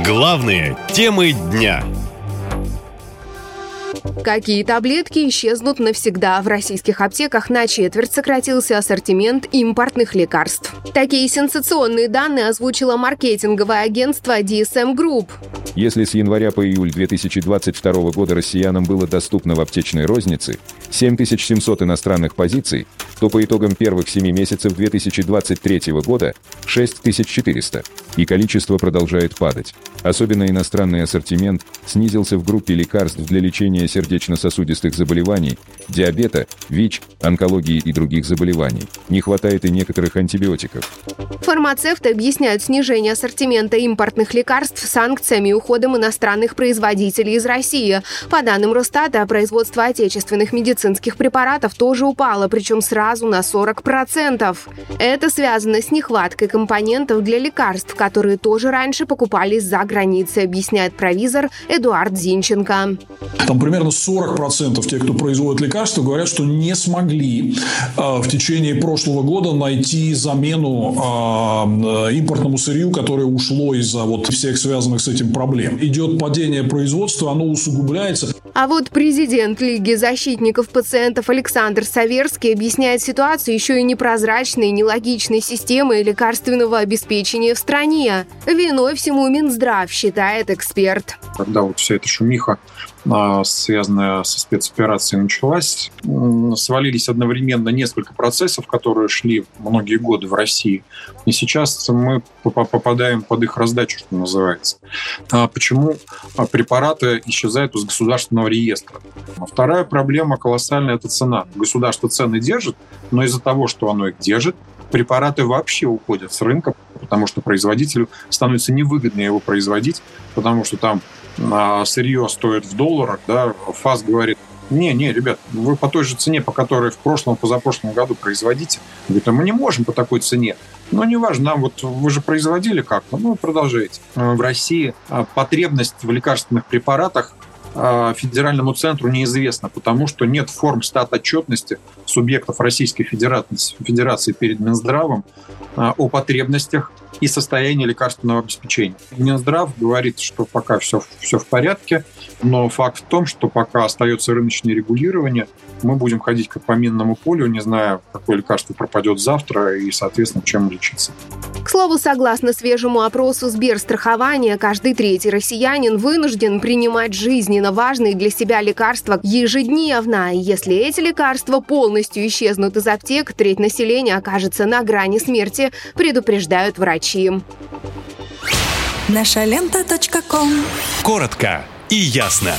Главные темы дня. Какие таблетки исчезнут навсегда? В российских аптеках на четверть сократился ассортимент импортных лекарств. Такие сенсационные данные озвучило маркетинговое агентство DSM Group. Если с января по июль 2022 года россиянам было доступно в аптечной рознице 7700 иностранных позиций, то по итогам первых 7 месяцев 2023 года 6400, и количество продолжает падать. Особенно иностранный ассортимент снизился в группе лекарств для лечения сердечно-сосудистых заболеваний, диабета, ВИЧ, онкологии и других заболеваний. Не хватает и некоторых антибиотиков. Фармацевты объясняют снижение ассортимента импортных лекарств санкциями и уходом иностранных производителей из России. По данным Росстата, производство отечественных медицинских препаратов тоже упало, причем сразу на 40%. Это связано с нехваткой компонентов для лекарств, которые тоже раньше покупались за границей, объясняет провизор Эдуард Зинченко. Там примерно 40% тех, кто производит лекарства, говорят, что не смогли э, в течение прошлого года найти замену э, импортному сырью, которое ушло из-за вот всех связанных с этим проблем. Идет падение производства, оно усугубляется. А вот президент Лиги защитников пациентов Александр Саверский объясняет ситуацию еще и непрозрачной, нелогичной системой лекарственного обеспечения в стране. Виной всему Минздрав, считает эксперт. Когда вот вся эта шумиха а, связанная со спецоперацией, началась, свалились одновременно несколько процессов, которые шли многие годы в России. И сейчас мы попадаем под их раздачу, что называется. А почему препараты исчезают из государственного реестра? Вторая проблема колоссальная – это цена. Государство цены держит, но из-за того, что оно их держит, препараты вообще уходят с рынка, потому что производителю становится невыгодно его производить, потому что там а, сырье стоит в долларах, да, ФАС говорит, не, не, ребят, вы по той же цене, по которой в прошлом, позапрошлом году производите. Говорит, а мы не можем по такой цене. Но неважно, нам вот вы же производили как-то, ну, продолжайте. В России а, потребность в лекарственных препаратах а, федеральному центру неизвестно, потому что нет форм стат отчетности субъектов Российской Федерации, Федерации перед Минздравом о потребностях и состояние лекарственного обеспечения. Минздрав говорит, что пока все, все в порядке, но факт в том, что пока остается рыночное регулирование, мы будем ходить как по минному полю, не зная, какое лекарство пропадет завтра и, соответственно, чем лечиться. К слову, согласно свежему опросу Сберстрахования, каждый третий россиянин вынужден принимать жизненно важные для себя лекарства ежедневно. Если эти лекарства полностью исчезнут из аптек, треть населения окажется на грани смерти, предупреждают врачи. Наша лента. Коротко и ясно.